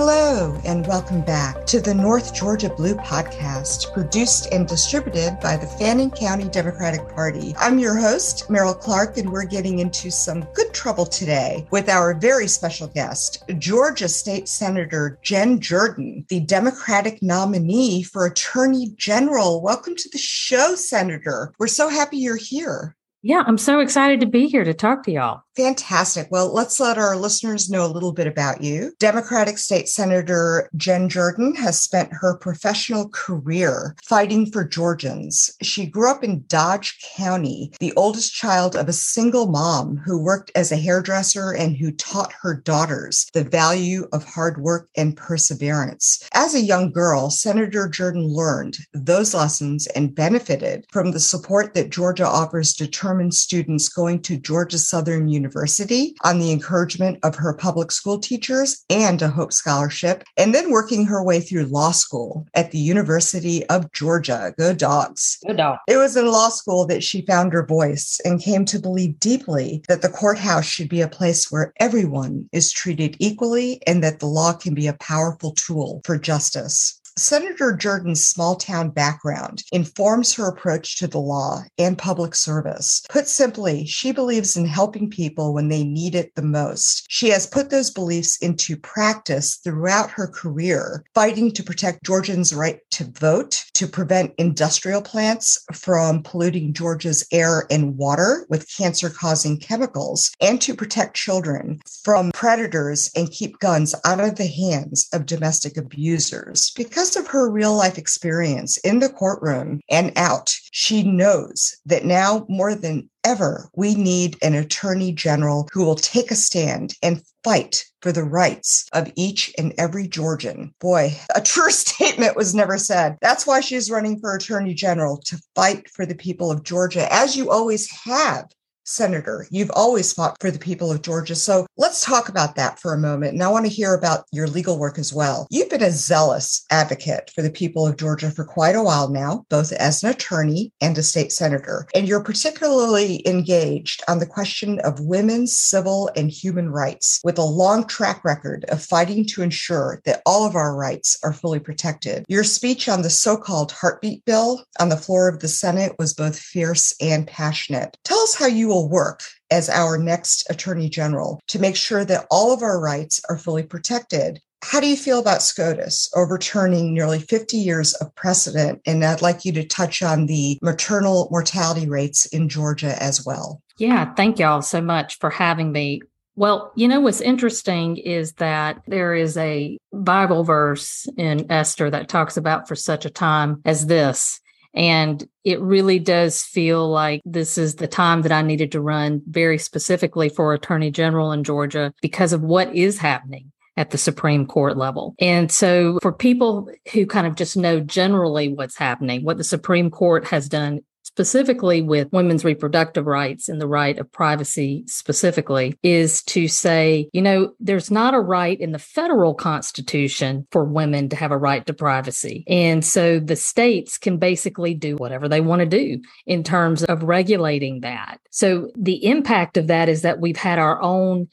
Hello, and welcome back to the North Georgia Blue podcast, produced and distributed by the Fannin County Democratic Party. I'm your host, Meryl Clark, and we're getting into some good trouble today with our very special guest, Georgia State Senator Jen Jordan, the Democratic nominee for Attorney General. Welcome to the show, Senator. We're so happy you're here. Yeah, I'm so excited to be here to talk to y'all. Fantastic. Well, let's let our listeners know a little bit about you. Democratic State Senator Jen Jordan has spent her professional career fighting for Georgians. She grew up in Dodge County, the oldest child of a single mom who worked as a hairdresser and who taught her daughters the value of hard work and perseverance. As a young girl, Senator Jordan learned those lessons and benefited from the support that Georgia offers determined students going to Georgia Southern University on the encouragement of her public school teachers and a Hope Scholarship, and then working her way through law school at the University of Georgia. Go dogs. Go dog. It was in law school that she found her voice and came to believe deeply that the courthouse should be a place where everyone is treated equally and that the law can be a powerful tool for justice. Senator Jordan's small town background informs her approach to the law and public service. Put simply, she believes in helping people when they need it the most. She has put those beliefs into practice throughout her career, fighting to protect Georgians' right to vote, to prevent industrial plants from polluting Georgia's air and water with cancer causing chemicals, and to protect children from predators and keep guns out of the hands of domestic abusers. Because because of her real life experience in the courtroom and out, she knows that now more than ever, we need an attorney general who will take a stand and fight for the rights of each and every Georgian. Boy, a true statement was never said. That's why she's running for attorney general to fight for the people of Georgia, as you always have senator. You've always fought for the people of Georgia. So let's talk about that for a moment. And I want to hear about your legal work as well. You've been a zealous advocate for the people of Georgia for quite a while now, both as an attorney and a state senator. And you're particularly engaged on the question of women's civil and human rights with a long track record of fighting to ensure that all of our rights are fully protected. Your speech on the so-called heartbeat bill on the floor of the Senate was both fierce and passionate. Tell us how you will will work as our next attorney general to make sure that all of our rights are fully protected. How do you feel about SCOTUS overturning nearly 50 years of precedent? And I'd like you to touch on the maternal mortality rates in Georgia as well. Yeah, thank y'all so much for having me. Well, you know, what's interesting is that there is a Bible verse in Esther that talks about for such a time as this. And it really does feel like this is the time that I needed to run very specifically for Attorney General in Georgia because of what is happening at the Supreme Court level. And so for people who kind of just know generally what's happening, what the Supreme Court has done specifically with women's reproductive rights and the right of privacy specifically is to say, you know, there's not a right in the federal constitution for women to have a right to privacy. And so the states can basically do whatever they want to do in terms of regulating that. So the impact of that is that we've had our own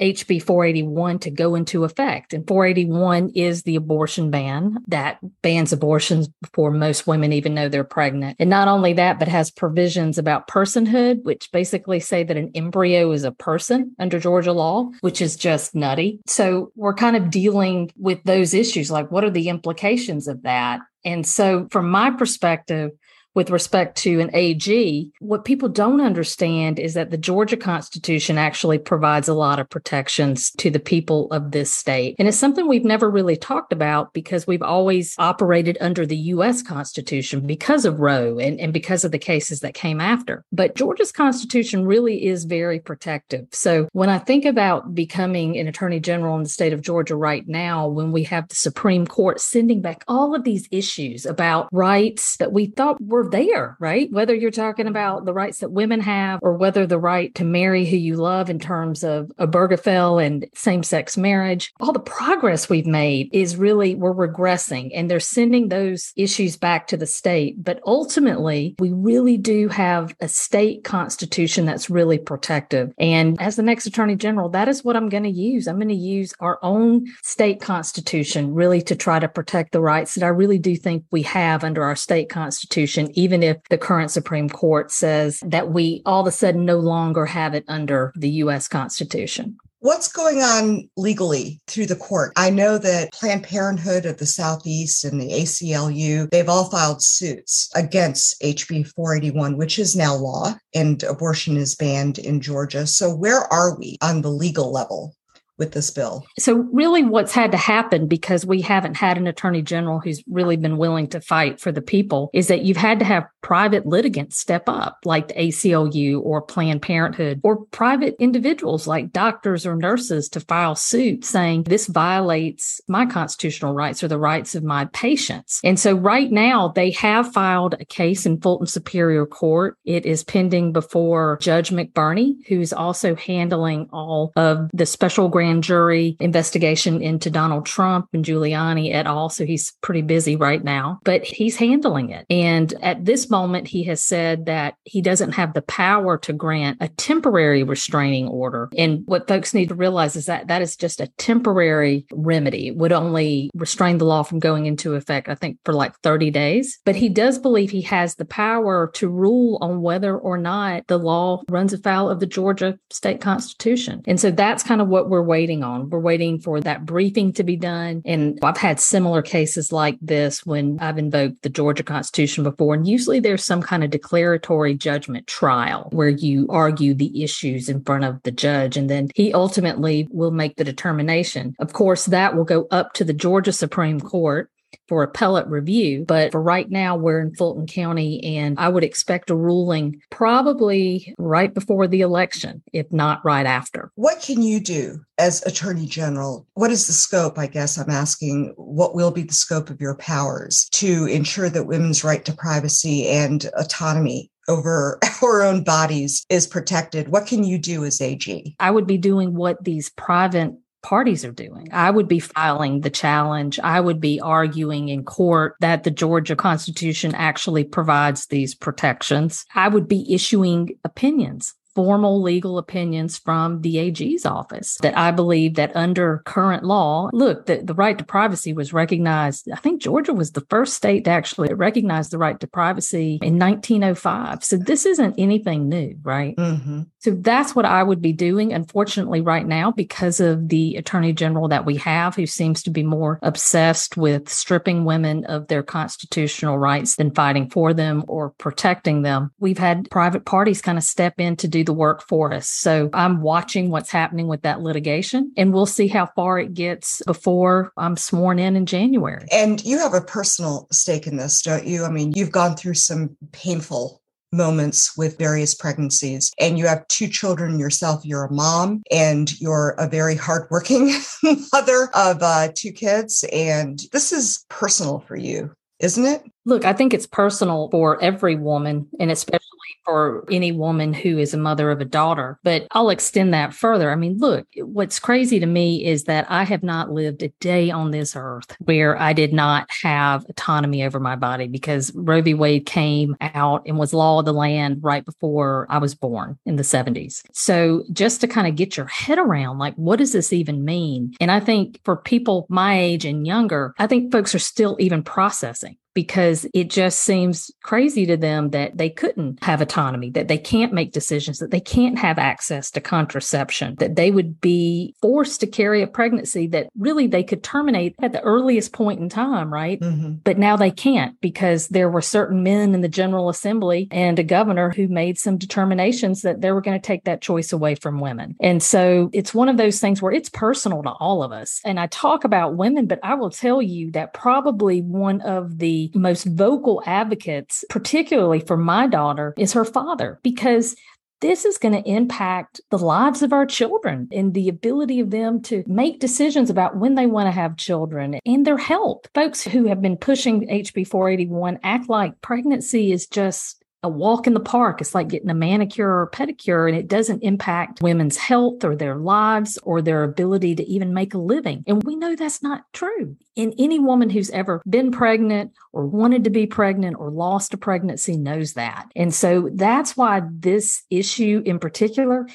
HB 481 to go into effect. And 481 is the abortion ban that bans abortions before most women even know they're pregnant. And not only that, but has provisions about personhood, which basically say that an embryo is a person under Georgia law, which is just nutty. So we're kind of dealing with those issues. Like, what are the implications of that? And so, from my perspective, with respect to an AG, what people don't understand is that the Georgia Constitution actually provides a lot of protections to the people of this state. And it's something we've never really talked about because we've always operated under the U.S. Constitution because of Roe and, and because of the cases that came after. But Georgia's Constitution really is very protective. So when I think about becoming an attorney general in the state of Georgia right now, when we have the Supreme Court sending back all of these issues about rights that we thought were we're there, right? Whether you're talking mm-hmm. about the rights that women have or whether the right to marry who you love in terms of Obergefell and same sex marriage, all the progress we've made is really, we're regressing and they're sending those issues back to the state. But ultimately, we really do have a state constitution that's really protective. And as the next attorney general, that is what I'm going to use. I'm going to use our own state constitution really to try to protect the rights that I really do think we have under our state constitution, even if the current Supreme Court says that we all of a sudden no longer have it under the U.S. Constitution. What's going on legally through the court? I know that Planned Parenthood of the Southeast and the ACLU, they've all filed suits against HB 481, which is now law, and abortion is banned in Georgia. So, where are we on the legal level? With this bill? So, really, what's had to happen because we haven't had an attorney general who's really been willing to fight for the people is that you've had to have private litigants step up, like the ACLU or Planned Parenthood, or private individuals like doctors or nurses to file suit saying this violates my constitutional rights or the rights of my patients. And so, right now, they have filed a case in Fulton Superior Court. It is pending before Judge McBurney, who's also handling all of the special grand grand jury investigation into Donald Trump and Giuliani et al. So he's pretty busy right now, but he's handling it. And at this moment, he has said that he doesn't have the power to grant a temporary restraining order. And what folks need to realize is that that is just a temporary remedy. It would only restrain the law from going into effect, I think, for like 30 days. But he does believe he has the power to rule on whether or not the law runs afoul of the Georgia state constitution. And so that's kind of what we're waiting waiting on. We're waiting for that briefing to be done. And I've had similar cases like this when I've invoked the Georgia Constitution before. And usually there's some kind of declaratory judgment trial where you argue the issues in front of the judge. And then he ultimately will make the determination. Of course, that will go up to the Georgia Supreme Court for appellate review. But for right now, we're in Fulton County, and I would expect a ruling probably right before the election, if not right after. What can you do as Attorney General? What is the scope? I guess I'm asking what will be the scope of your powers to ensure that women's right to privacy and autonomy over our own bodies is protected. What can you do as AG? I would be doing what these private parties are doing. I would be filing the challenge. I would be arguing in court that the Georgia Constitution actually provides these protections. I would be issuing opinions formal legal opinions from the AG's office that I believe that under current law, look, the, the right to privacy was recognized. I think Georgia was the first state to actually recognize the right to privacy in 1905. So this isn't anything new, right? Mm-hmm. So that's what I would be doing. Unfortunately, right now, because of the attorney general that we have, who seems to be more obsessed with stripping women of their constitutional rights than fighting for them or protecting them, we've had private parties kind of step in to do do the work for us. So I'm watching what's happening with that litigation and we'll see how far it gets before I'm sworn in in January. And you have a personal stake in this, don't you? I mean, you've gone through some painful moments with various pregnancies and you have two children yourself you're a mom and you're a very hardworking mother of uh, two kids and this is personal for you isn't it look i think it's personal for every woman and especially for any woman who is a mother of a daughter. But I'll extend that further. I mean, look, what's crazy to me is that I have not lived a day on this earth where I did not have autonomy over my body because Roe v. Wade came out and was law of the land right before I was born in the 70s. So just to kind of get your head around, like, what does this even mean? And I think for people my age and younger, I think folks are still even processing because it just seems crazy to them that they couldn't have autonomy, that they can't make decisions, that they can't have access to contraception, that they would be forced to carry a pregnancy that really they could terminate at the earliest point in time, right? Mm-hmm. But now they can't because there were certain men in the General Assembly and a governor who made some determinations that they were going to take that choice away from women. And so it's one of those things where it's personal to all of us. And I talk about women, but I will tell you that probably one of the most vocal advocates, particularly for my daughter, is her father, because this is going to impact the lives of our children and the ability of them to make decisions about when they want to have children and their health. Folks who have been pushing HB 481 act like pregnancy is just a walk in the park. It's like getting a manicure or pedicure, and it doesn't impact women's health or their lives or their ability to even make a living. And we know that's not true. And any woman who's ever been pregnant or wanted to be pregnant or lost a pregnancy knows that. And so that's why this issue in particular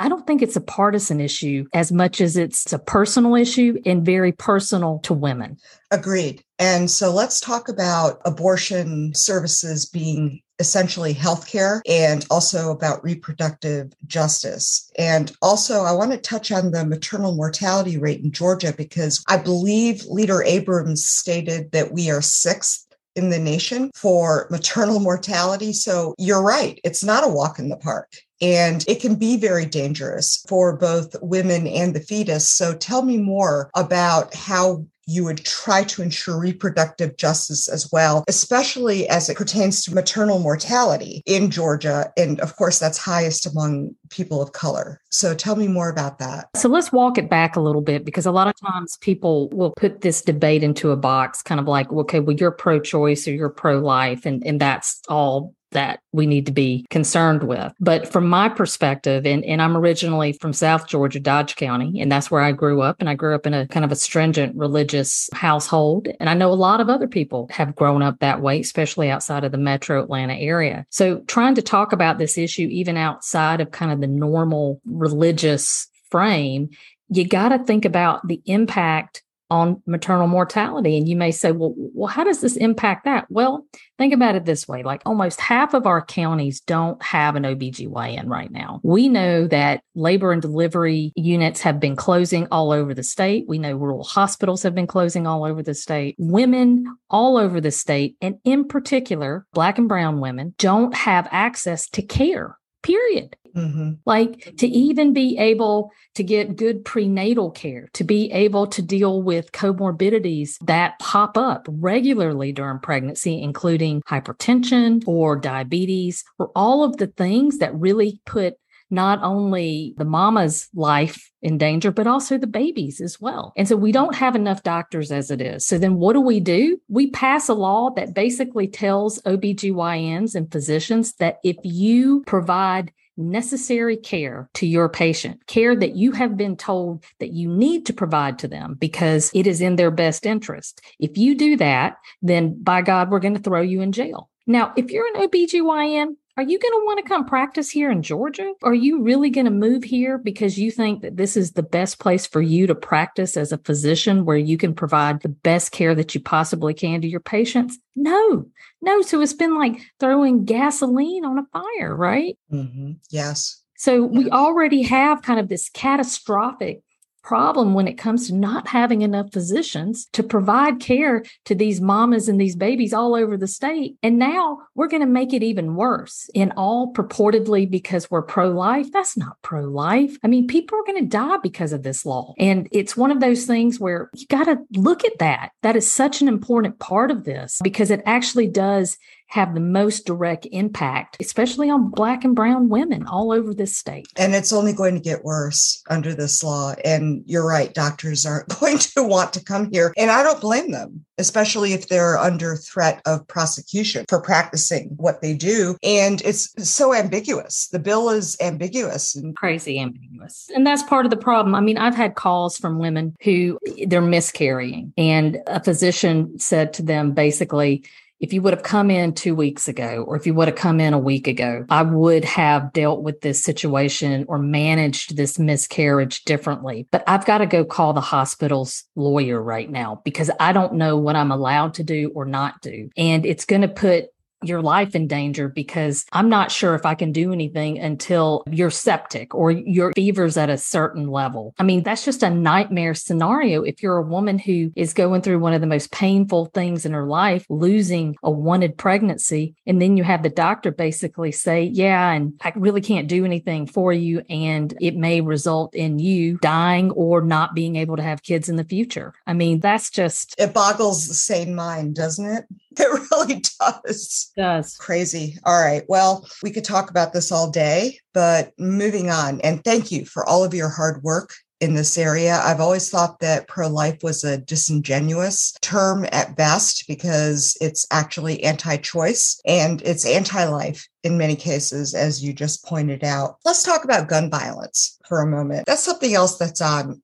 I don't think it's a partisan issue as much as it's a personal issue and very personal to women. Agreed. And so let's talk about abortion services being essentially healthcare and also about reproductive justice. And also, I want to touch on the maternal mortality rate in Georgia because I believe Leader Abrams stated that we are sixth in the nation for maternal mortality. So you're right, it's not a walk in the park. And it can be very dangerous for both women and the fetus. So tell me more about how you would try to ensure reproductive justice as well, especially as it pertains to maternal mortality in Georgia. And of course, that's highest among people of color. So tell me more about that. So let's walk it back a little bit because a lot of times people will put this debate into a box, kind of like, okay, well, you're pro choice or you're pro life, and, and that's all that we need to be concerned with. But from my perspective, and, and I'm originally from South Georgia, Dodge County, and that's where I grew up. And I grew up in a kind of a stringent religious household. And I know a lot of other people have grown up that way, especially outside of the metro Atlanta area. So trying to talk about this issue, even outside of kind of the normal religious frame, you got to think about the impact on maternal mortality. And you may say, well, well, how does this impact that? Well, think about it this way. Like almost half of our counties don't have an OBGYN right now. We know that labor and delivery units have been closing all over the state. We know rural hospitals have been closing all over the state. Women all over the state, and in particular, black and brown women don't have access to care period. Mm-hmm. Like to even be able to get good prenatal care, to be able to deal with comorbidities that pop up regularly during pregnancy, including hypertension or diabetes, or all of the things that really put not only the mama's life in danger, but also the babies as well. And so we don't have enough doctors as it is. So then what do we do? We pass a law that basically tells OBGYNs and physicians that if you provide necessary care to your patient, care that you have been told that you need to provide to them because it is in their best interest. If you do that, then by God, we're going to throw you in jail. Now, if you're an OBGYN, are you going to want to come practice here in Georgia? Are you really going to move here because you think that this is the best place for you to practice as a physician where you can provide the best care that you possibly can to your patients? No, no. So it's been like throwing gasoline on a fire, right? Mm-hmm. Yes. So we already have kind of this catastrophic problem when it comes to not having enough physicians to provide care to these mamas and these babies all over the state. And now we're going to make it even worse in all purportedly because we're pro life. That's not pro life. I mean, people are going to die because of this law. And it's one of those things where you got to look at that. That is such an important part of this because it actually does have the most direct impact, especially on Black and Brown women all over this state. And it's only going to get worse under this law. And you're right, doctors aren't going to want to come here. And I don't blame them, especially if they're under threat of prosecution for practicing what they do. And it's so ambiguous. The bill is ambiguous and crazy ambiguous. And that's part of the problem. I mean, I've had calls from women who they're miscarrying, and a physician said to them basically, if you would have come in two weeks ago, or if you would have come in a week ago, I would have dealt with this situation or managed this miscarriage differently. But I've got to go call the hospital's lawyer right now because I don't know what I'm allowed to do or not do. And it's going to put your life in danger because I'm not sure if I can do anything until you're septic or your fever's at a certain level. I mean, that's just a nightmare scenario. If you're a woman who is going through one of the most painful things in her life, losing a wanted pregnancy, and then you have the doctor basically say, yeah, and I really can't do anything for you. And it may result in you dying or not being able to have kids in the future. I mean, that's just. It boggles the sane mind, doesn't it? It really does. It does. Crazy. All right. Well, we could talk about this all day, but moving on. And thank you for all of your hard work in this area. I've always thought that pro life was a disingenuous term at best because it's actually anti choice and it's anti life in many cases, as you just pointed out. Let's talk about gun violence for a moment. That's something else that's on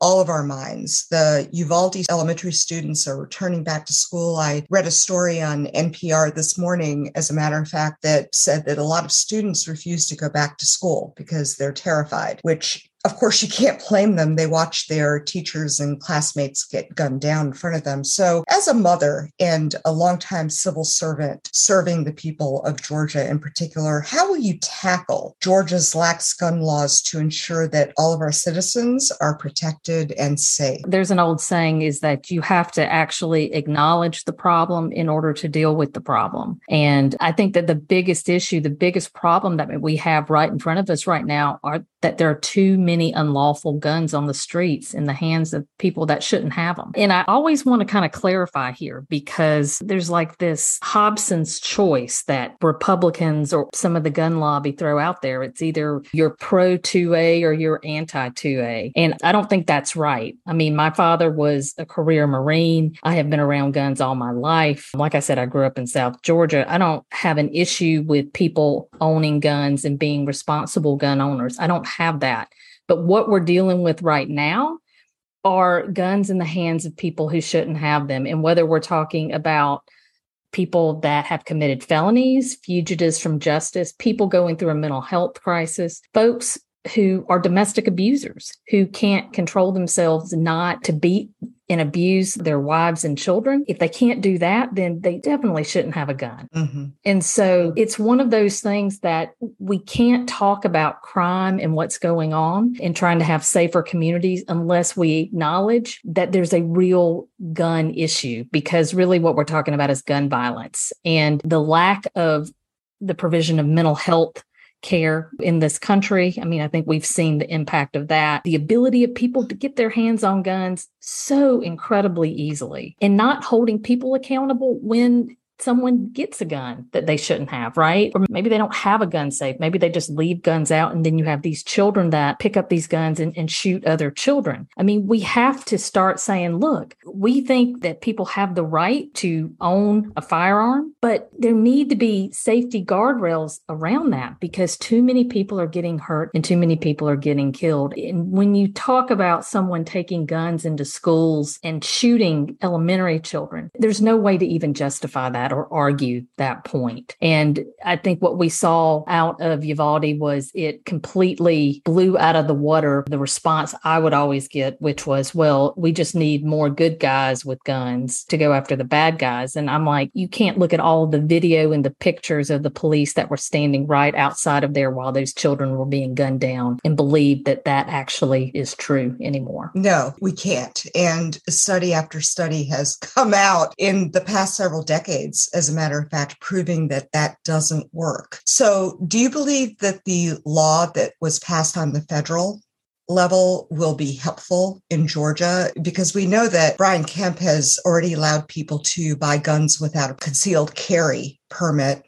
all of our minds. The Uvalde elementary students are returning back to school. I read a story on NPR this morning, as a matter of fact, that said that a lot of students refuse to go back to school because they're terrified, which of course, you can't blame them. They watch their teachers and classmates get gunned down in front of them. So, as a mother and a longtime civil servant serving the people of Georgia in particular, how will you tackle Georgia's lax gun laws to ensure that all of our citizens are protected and safe? There's an old saying is that you have to actually acknowledge the problem in order to deal with the problem. And I think that the biggest issue, the biggest problem that we have right in front of us right now are that there are too many unlawful guns on the streets in the hands of people that shouldn't have them. And I always want to kind of clarify here because there's like this Hobson's choice that Republicans or some of the gun lobby throw out there. It's either you're pro 2A or you're anti 2A. And I don't think that's right. I mean, my father was a career Marine. I have been around guns all my life. Like I said, I grew up in South Georgia. I don't have an issue with people owning guns and being responsible gun owners. I don't have that. But what we're dealing with right now are guns in the hands of people who shouldn't have them. And whether we're talking about people that have committed felonies, fugitives from justice, people going through a mental health crisis, folks who are domestic abusers who can't control themselves not to beat and abuse their wives and children. If they can't do that, then they definitely shouldn't have a gun. Mm-hmm. And so it's one of those things that we can't talk about crime and what's going on and trying to have safer communities unless we acknowledge that there's a real gun issue, because really what we're talking about is gun violence and the lack of the provision of mental health care in this country. I mean, I think we've seen the impact of that. The ability of people to get their hands on guns so incredibly easily and not holding people accountable when someone gets a gun that they shouldn't have, right? Or maybe they don't have a gun safe. Maybe they just leave guns out. And then you have these children that pick up these guns and, and, shoot other children. I mean, we have to start saying, look, we think that people have the right to own a firearm, but there need to be safety guardrails around that because too many people are getting hurt and too many people are getting killed. And when you talk about someone taking guns into schools and shooting elementary children, there's no way to even justify that that or argue that point. And I think what we saw out of Uvalde was it completely blew out of the water the response I would always get, which was, well, we just need more good guys with guns to go after the bad guys. And I'm like, you can't look at all the video and the pictures of the police that were standing right outside of there while those children were being gunned down and believe that that actually is true anymore. No, we can't. And study after study has come out in the past several decades as a matter of fact, proving that that doesn't work. So, do you believe that the law that was passed on the federal level will be helpful in Georgia because we know that Brian Kemp has already allowed people to buy guns without a concealed carry permit.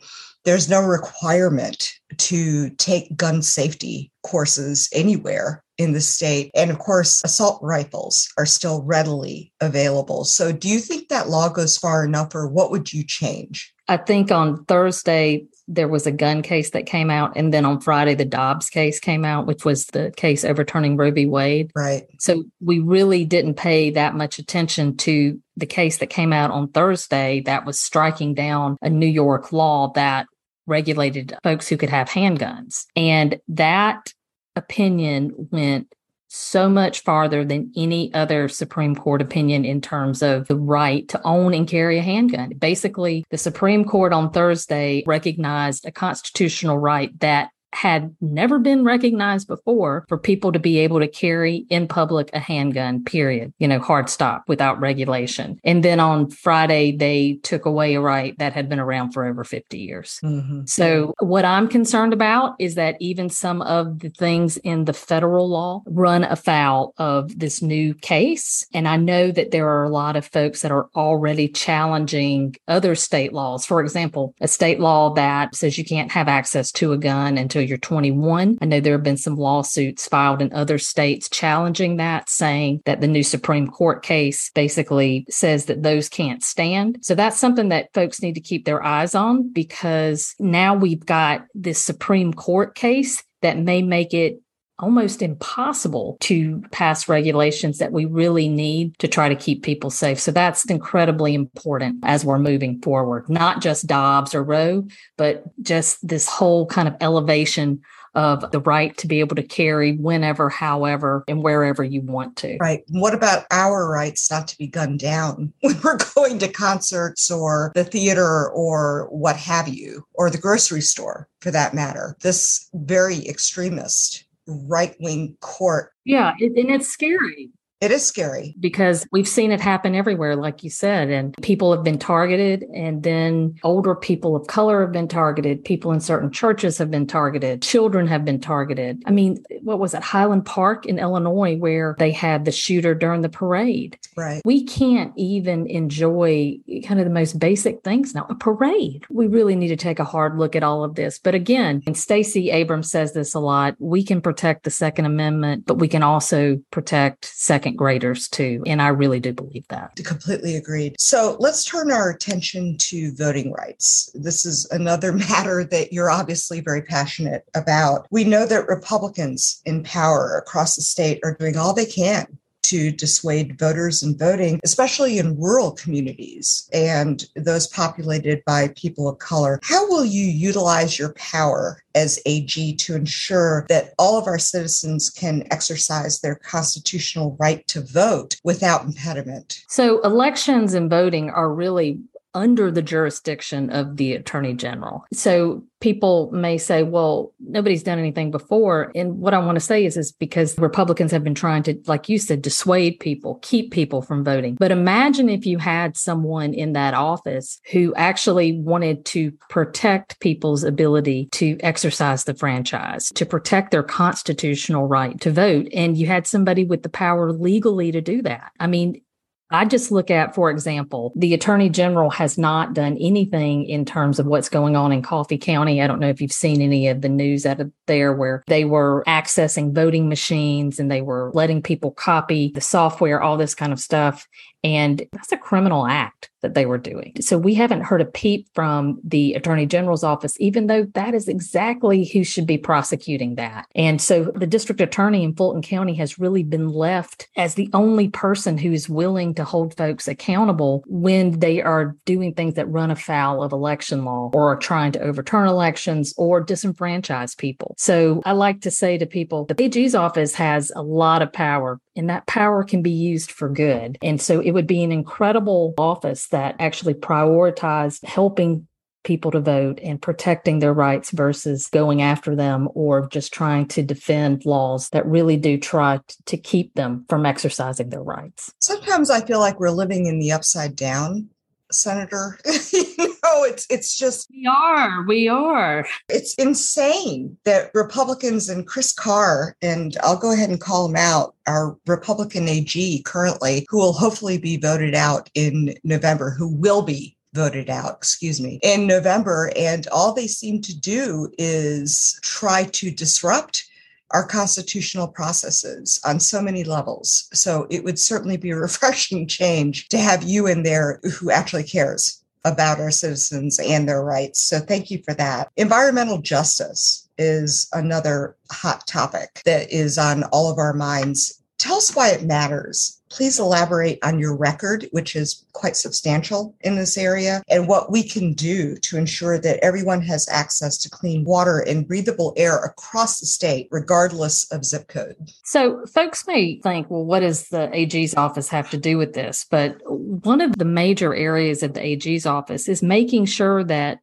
There's no requirement to take gun safety courses anywhere in the state. And of course, assault rifles are still readily available. So, do you think that law goes far enough, or what would you change? I think on Thursday, there was a gun case that came out. And then on Friday, the Dobbs case came out, which was the case overturning Roe v. Wade. Right. So we really didn't pay that much attention to the case that came out on Thursday that was striking down a New York law that regulated folks who could have handguns. And that opinion went so much farther than any other Supreme Court opinion in terms of the right to own and carry a handgun. Basically, the Supreme Court on Thursday recognized a constitutional right that had never been recognized before for people to be able to carry in public a handgun, period, you know, hard stop without regulation. And then on Friday, they took away a right that had been around for over 50 years. Mm-hmm. So what I'm concerned about is that even some of the things in the federal law run afoul of this new case. And I know that there are a lot of folks that are already challenging other state laws. For example, a state law that says you can't have access to a gun until you're 21. I know there have been some lawsuits filed in other states challenging that, saying that the new Supreme Court case basically says that those can't stand. So that's something that folks need to keep their eyes on because now we've got this Supreme Court case that may make it almost impossible to pass regulations that we really need to try to keep people safe. So that's incredibly important as we're moving forward, not just Dobbs or Roe, but just this whole kind of elevation of the right to be able to carry whenever, however, and wherever you want to. Right. What about our rights not to be gunned down when we're going to concerts or the theater or what have you, or the grocery store for that matter? This very extremist right wing court. Yeah, and it's scary. It is scary because we've seen it happen everywhere, like you said, and people have been targeted. And then older people of color have been targeted. People in certain churches have been targeted. Children have been targeted. I mean, what was it? Highland Park in Illinois, where they had the shooter during the parade. Right. We can't even enjoy kind of the most basic things now. A parade. We really need to take a hard look at all of this. But again, and Stacey Abrams says this a lot we can protect the Second Amendment, but we can also protect second second graders too. And I really do believe that. Completely agreed. So let's turn our attention to voting rights. This is another matter that you're obviously very passionate about. We know that Republicans in power across the state are doing all they can to dissuade voters in voting, especially in rural communities and those populated by people of color. How will you utilize your power as AG to ensure that all of our citizens can exercise their constitutional right to vote without impediment? So, elections and voting are really under the jurisdiction of the attorney general. So people may say, well, nobody's done anything before. And what I want to say is, is because Republicans have been trying to, like you said, dissuade people, keep people from voting. But imagine if you had someone in that office who actually wanted to protect people's ability to exercise the franchise, to protect their constitutional right to vote. And you had somebody with the power legally to do that. I mean, I just look at, for example, the attorney general has not done anything in terms of what's going on in Coffee County. I don't know if you've seen any of the news out of there where they were accessing voting machines and they were letting people copy the software, all this kind of stuff. And that's a criminal act that they were doing. So we haven't heard a peep from the attorney general's office, even though that is exactly who should be prosecuting that. And so the district attorney in Fulton County has really been left as the only person who is willing to hold folks accountable when they are doing things that run afoul of election law or are trying to overturn elections or disenfranchise people. So I like to say to people, the AG's office has a lot of power and that power can be used for good. And so it would be an incredible office that actually prioritized helping people to vote and protecting their rights versus going after them or just trying to defend laws that really do try to keep them from exercising their rights. Sometimes I feel like we're living in the upside down senator know it's it's just we are we are it's insane that republicans and chris carr and i'll go ahead and call him out our republican ag currently who will hopefully be voted out in november who will be voted out, excuse me, in November. And all they seem to do is try to disrupt our constitutional processes on so many levels. So it would certainly be a refreshing change to have you in there who actually cares about our citizens and their rights. So thank you for that. Environmental justice is another hot topic that is on all of our minds. Tell us why it matters Please elaborate on your record, which is quite substantial in this area, and what we can do to ensure that everyone has access to clean water and breathable air across the state, regardless of zip code. So, folks may think, well, what does the AG's office have to do with this? But one of the major areas of the AG's office is making sure that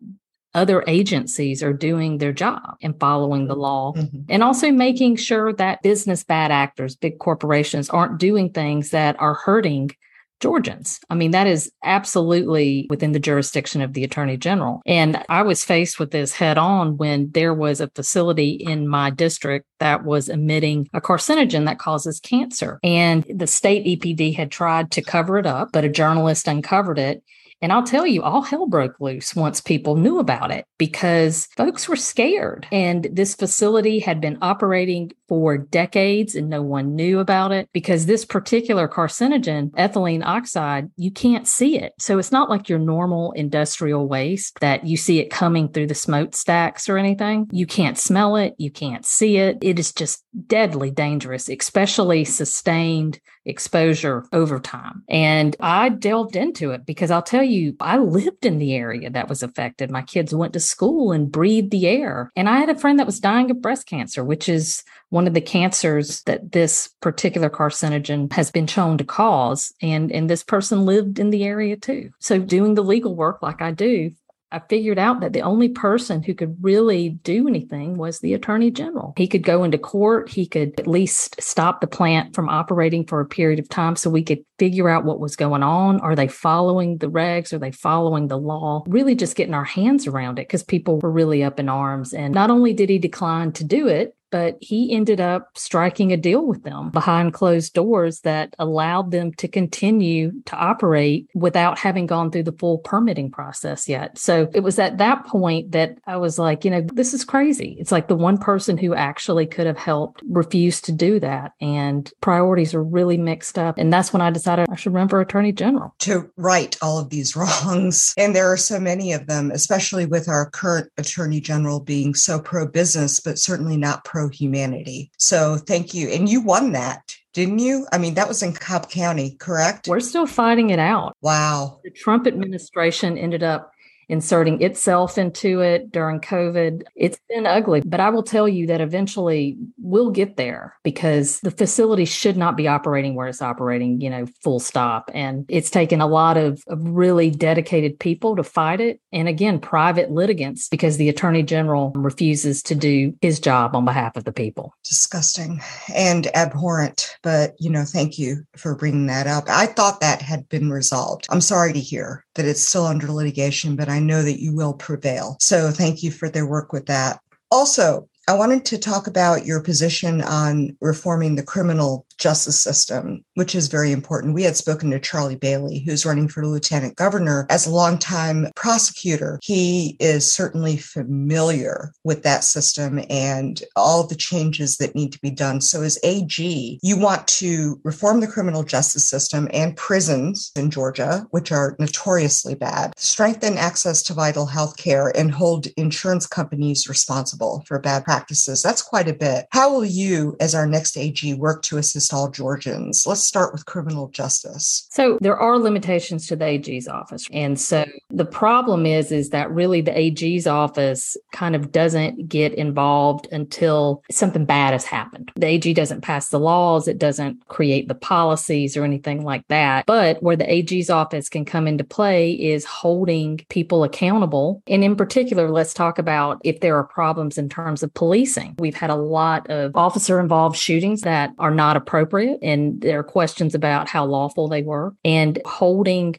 other agencies are doing their job and following the law mm-hmm. and also making sure that business bad actors, big corporations aren't doing things that are hurting Georgians. I mean, that is absolutely within the jurisdiction of the attorney general. And I was faced with this head on when there was a facility in my district that was emitting a carcinogen that causes cancer. And the state EPD had tried to cover it up, but a journalist uncovered it and I'll tell you, all hell broke loose once people knew about it because folks were scared. And this facility had been operating for decades and no one knew about it because this particular carcinogen, ethylene oxide, you can't see it. So it's not like your normal industrial waste that you see it coming through the smokestacks or anything. You can't smell it. You can't see it. It is just deadly dangerous, especially sustained exposure over time. And I delved into it because I'll tell you, I lived in the area that was affected. My kids went to school and breathed the air. And I had a friend that was dying of breast cancer, which is one of the cancers that this particular carcinogen has been shown to cause. And, and this person lived in the area too. So doing the legal work like I do I figured out that the only person who could really do anything was the attorney general. He could go into court. He could at least stop the plant from operating for a period of time so we could figure out what was going on. Are they following the regs? Are they following the law? Really just getting our hands around it because people were really up in arms. And not only did he decline to do it, but he ended up striking a deal with them behind closed doors that allowed them to continue to operate without having gone through the full permitting process yet. So it was at that point that I was like, you know, this is crazy. It's like the one person who actually could have helped refused to do that. And priorities are really mixed up. And that's when I decided I should run for attorney general. To right all of these wrongs. And there are so many of them, especially with our current attorney general being so pro business, but certainly not pro pro humanity. So thank you. And you won that, didn't you? I mean, that was in Cobb County, correct? We're still fighting it out. Wow. The Trump administration ended up inserting itself into it during COVID. It's been ugly, but I will tell you that eventually we'll get there because the facility should not be operating where it's operating, you know, full stop. And it's taken a lot of, of really dedicated people to fight it. And again, private litigants because the attorney general refuses to do his job on behalf of the people. Disgusting and abhorrent. But, you know, thank you for bringing that up. I thought that had been resolved. I'm sorry to hear that it's still under litigation, but I know that you will prevail. So thank you for their work with that. Also, I wanted to talk about your position on reforming the criminal justice system, which is very important. We had spoken to Charlie Bailey, who's running for lieutenant governor as a longtime prosecutor. He is certainly familiar with that system and all the changes that need to be done. So, as AG, you want to reform the criminal justice system and prisons in Georgia, which are notoriously bad, strengthen access to vital health care, and hold insurance companies responsible for bad practices. That's quite a bit. How will you, as our next AG, work to assist? All Georgians. Let's start with criminal justice. So there are limitations to the AG's office. And so the problem is, is that really the AG's office kind of doesn't get involved until something bad has happened. The AG doesn't pass the laws. It doesn't create the policies or anything like that. But where the AG's office can come into play is holding people accountable. And in particular, let's talk about if there are problems in terms of policing. We've had a lot of officer involved shootings that are not appropriate appropriate. And there are questions about how lawful they were and holding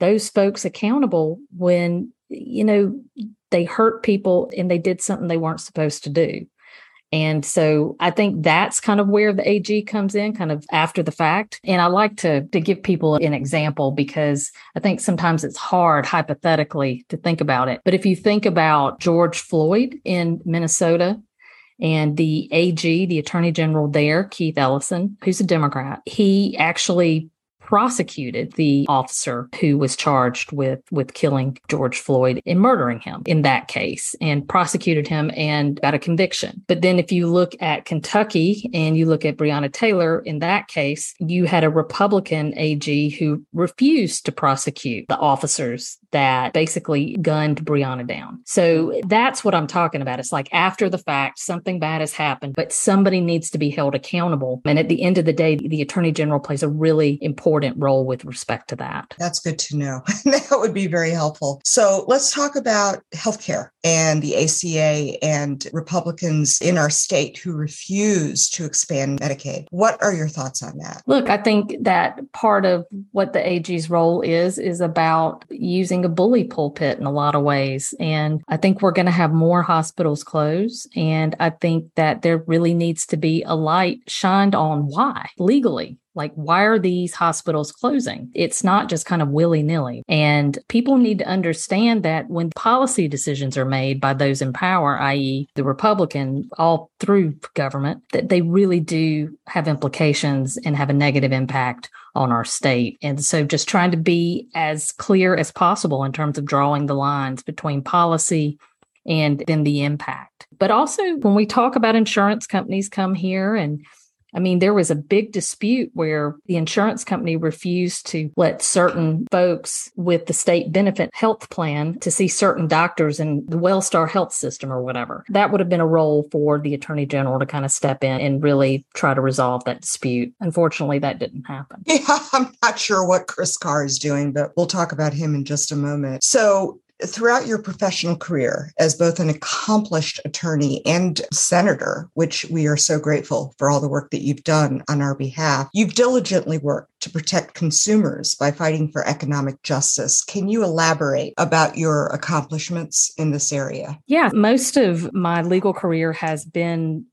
those folks accountable when, you know, they hurt people and they did something they weren't supposed to do. And so I think that's kind of where the AG comes in, kind of after the fact. And I like to, to give people an example because I think sometimes it's hard hypothetically to think about it. But if you think about George Floyd in Minnesota, and the AG, the attorney general there, Keith Ellison, who's a Democrat, he actually prosecuted the officer who was charged with with killing George Floyd and murdering him in that case and prosecuted him and got a conviction. But then if you look at Kentucky and you look at Breonna Taylor in that case, you had a Republican AG who refused to prosecute the officers that basically gunned Breonna down. So that's what I'm talking about. It's like after the fact, something bad has happened, but somebody needs to be held accountable. And at the end of the day, the attorney general plays a really important important role with respect to that. That's good to know. that would be very helpful. So let's talk about healthcare and the ACA and Republicans in our state who refuse to expand Medicaid. What are your thoughts on that? Look, I think that part of what the AG's role is, is about using a bully pulpit in a lot of ways. And I think we're going to have more hospitals close. And I think that there really needs to be a light shined on why legally like, why are these hospitals closing? It's not just kind of willy nilly. And people need to understand that when policy decisions are made by those in power, i.e., the Republican, all through government, that they really do have implications and have a negative impact on our state. And so just trying to be as clear as possible in terms of drawing the lines between policy and then the impact. But also when we talk about insurance companies come here and I mean, there was a big dispute where the insurance company refused to let certain folks with the state benefit health plan to see certain doctors in the Wellstar health system or whatever. That would have been a role for the attorney general to kind of step in and really try to resolve that dispute. Unfortunately, that didn't happen. Yeah, I'm not sure what Chris Carr is doing, but we'll talk about him in just a moment. So, throughout your professional career as both an accomplished attorney and senator, which we are so grateful for all the work that you've done on our behalf, you've diligently worked to protect consumers by fighting for economic justice. Can you elaborate about your accomplishments in this area? Yeah, most of my legal career has been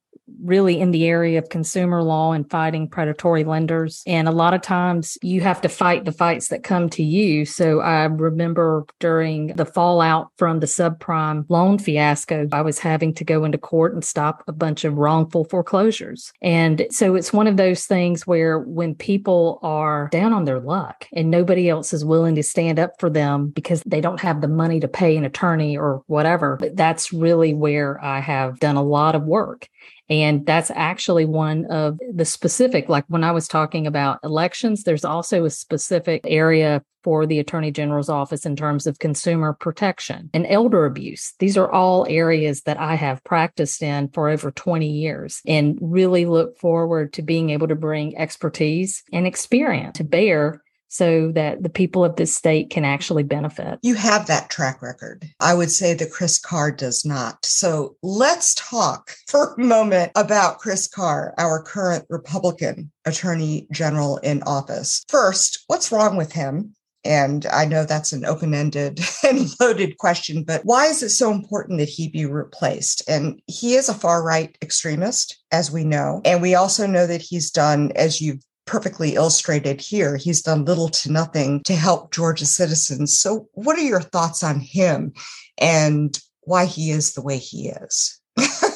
really in the area of consumer law and fighting predatory lenders. And a lot of times you have to fight the fights that come to you. So I remember during the fallout from the subprime loan fiasco, I was having to go into court and stop a bunch of wrongful foreclosures. And so it's one of those things where when people are down on their luck and nobody else is willing to stand up for them because they don't have the money to pay an attorney or whatever, that's really where I have done a lot of work. And that's actually one of the specific, like when I was talking about elections, there's also a specific area for the Attorney General's office in terms of consumer protection and elder abuse. These are all areas that I have practiced in for over 20 years and really look forward to being able to bring expertise and experience to bear so that the people of this state can actually benefit. You have that track record. I would say that Chris Carr does not. So let's talk for a moment about Chris Carr, our current Republican Attorney General in office. First, what's wrong with him? And I know that's an open ended and loaded question, but why is it so important that he be replaced? And he is a far right extremist, as we know. And we also know that he's done, as you've perfectly illustrated here. He's done little to nothing to help Georgia citizens. So, what are your thoughts on him and why he is the way he is?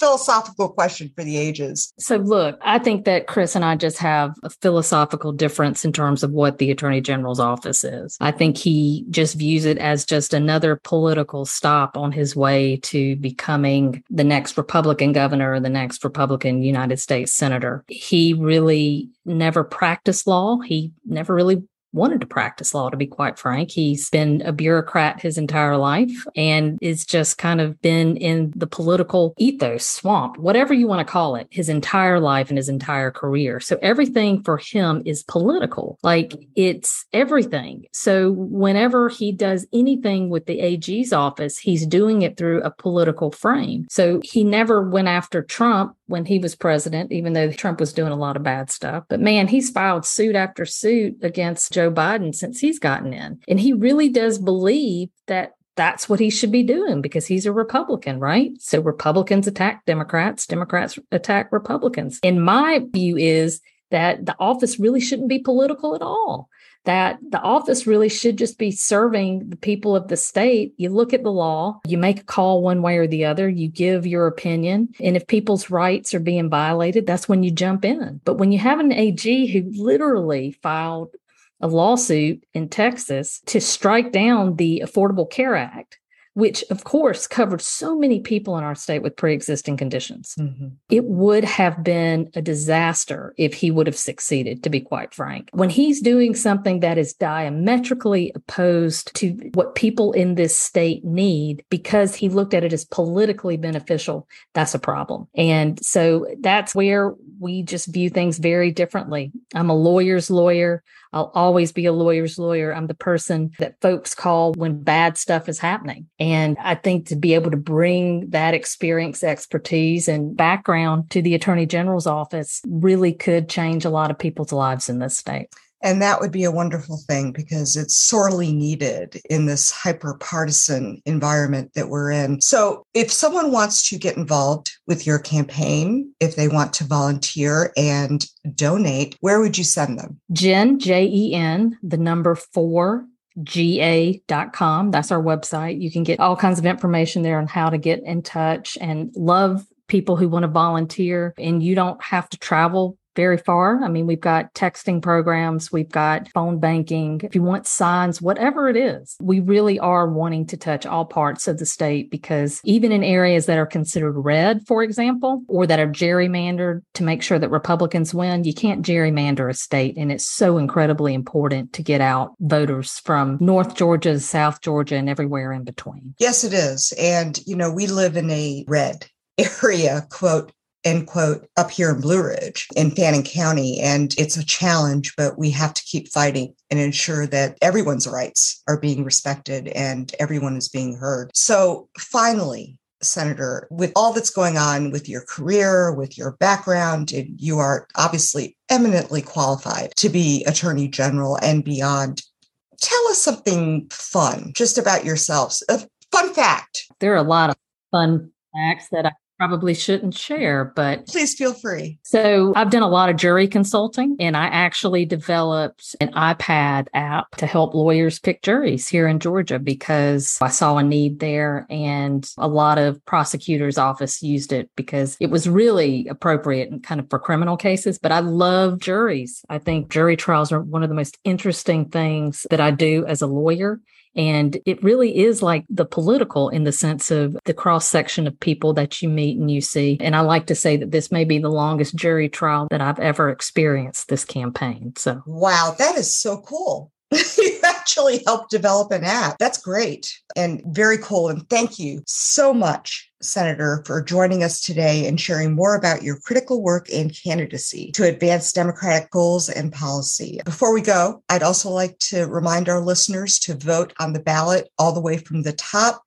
philosophical question for the ages. So, look, I think that Chris and I just have a philosophical difference in terms of what the Attorney General's office is. I think he just views it as just another political stop on his way to becoming the next Republican governor or the next Republican United States senator. He really never practiced law. He never really wanted to practice law, to be quite frank. He's been a bureaucrat his entire life and is just kind of been in the political ethos, swamp, whatever you want to call it, his entire life and his entire career. So everything for him is political. Like it's everything. So whenever he does anything with the AG's office, he's doing it through a political frame. So he never went after Trump when he was president, even though Trump was doing a lot of bad stuff. But man, he's filed suit after suit against Joe Biden since he's gotten in. And he really does believe that that's what he should be doing because he's a Republican, right? So Republicans attack Democrats, Democrats attack Republicans. And my view is that the office really shouldn't be political at all that the office really should just be serving the people of the state. You look at the law, you make a call one way or the other, you give your opinion. And if people's rights are being violated, that's when you jump in. But when you have an AG who literally filed a lawsuit in Texas to strike down the Affordable Care Act, which of course covered so many people in our state with pre-existing conditions. Mm-hmm. It would have been a disaster if he would have succeeded, to be quite frank. When he's doing something that is diametrically opposed to what people in this state need because he looked at it as politically beneficial, that's a problem. And so that's where we just view things very differently. I'm a lawyer's lawyer. I'll always be a lawyer's lawyer. I'm the person that folks call when bad stuff is happening. And I think to be able to bring that experience, expertise, and background to the attorney general's office really could change a lot of people's lives in this state. And that would be a wonderful thing because it's sorely needed in this hyper partisan environment that we're in. So, if someone wants to get involved with your campaign, if they want to volunteer and donate, where would you send them? Jen, J E N, the number four ga.com. That's our website. You can get all kinds of information there on how to get in touch and love people who want to volunteer and you don't have to travel very far. I mean, we've got texting programs, we've got phone banking. If you want signs, whatever it is, we really are wanting to touch all parts of the state because even in areas that are considered red, for example, or that are gerrymandered to make sure that Republicans win, you can't gerrymander a state. And it's so incredibly important to get out voters from North Georgia, South Georgia, and everywhere in between. Yes, it is. And, you know, we live in a red area, quote, end quote, up here in Blue Ridge in Fannin County. And it's a challenge, but we have to keep fighting and ensure that everyone's rights are being respected and everyone is being heard. So finally, Senator, with all that's going on with your career, with your background, and you are obviously eminently qualified to be Attorney General and beyond. Tell us something fun just about yourselves. A fun fact. There are a lot of fun facts that I probably shouldn't share, but please feel free. So I've done a lot of jury consulting and I actually developed an iPad app to help lawyers pick juries here in Georgia because I saw a need there and a lot of prosecutors office used it because it was really appropriate and kind of for criminal cases. But I love juries. I think jury trials are one of the most interesting things that I do as a lawyer. And it really is like the political in the sense of the cross section of people that you meet and you see. And I like to say that this may be the longest jury trial that I've ever experienced this campaign. So, wow, that is so cool. You actually helped develop an app. That's great and very cool. And thank you so much Senator, for joining us today and sharing more about your critical work and candidacy to advance Democratic goals and policy. Before we go, I'd also like to remind our listeners to vote on the ballot all the way from the top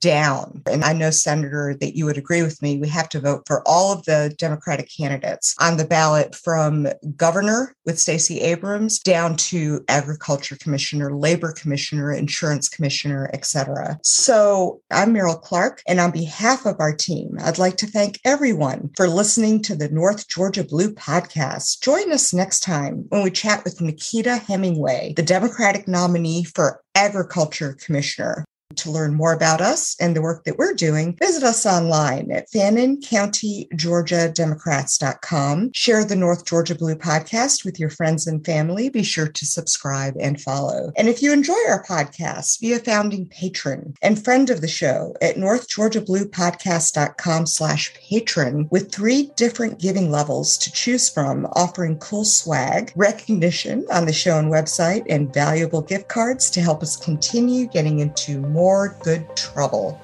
down. And I know, Senator, that you would agree with me. We have to vote for all of the Democratic candidates on the ballot from governor with Stacey Abrams down to agriculture commissioner, labor commissioner, insurance commissioner, etc. So I'm Meryl Clark, and on behalf of our team, I'd like to thank everyone for listening to the North Georgia Blue podcast. Join us next time when we chat with Nakita Hemingway, the Democratic nominee for Agriculture Commissioner. To learn more about us and the work that we're doing, visit us online at FanninCountyGeorgiaDemocrats.com. Share the North Georgia Blue podcast with your friends and family. Be sure to subscribe and follow. And if you enjoy our podcast, be a founding patron and friend of the show at NorthGeorgiaBluePodcast.com slash patron with three different giving levels to choose from, offering cool swag, recognition on the show and website, and valuable gift cards to help us continue getting into more more good trouble.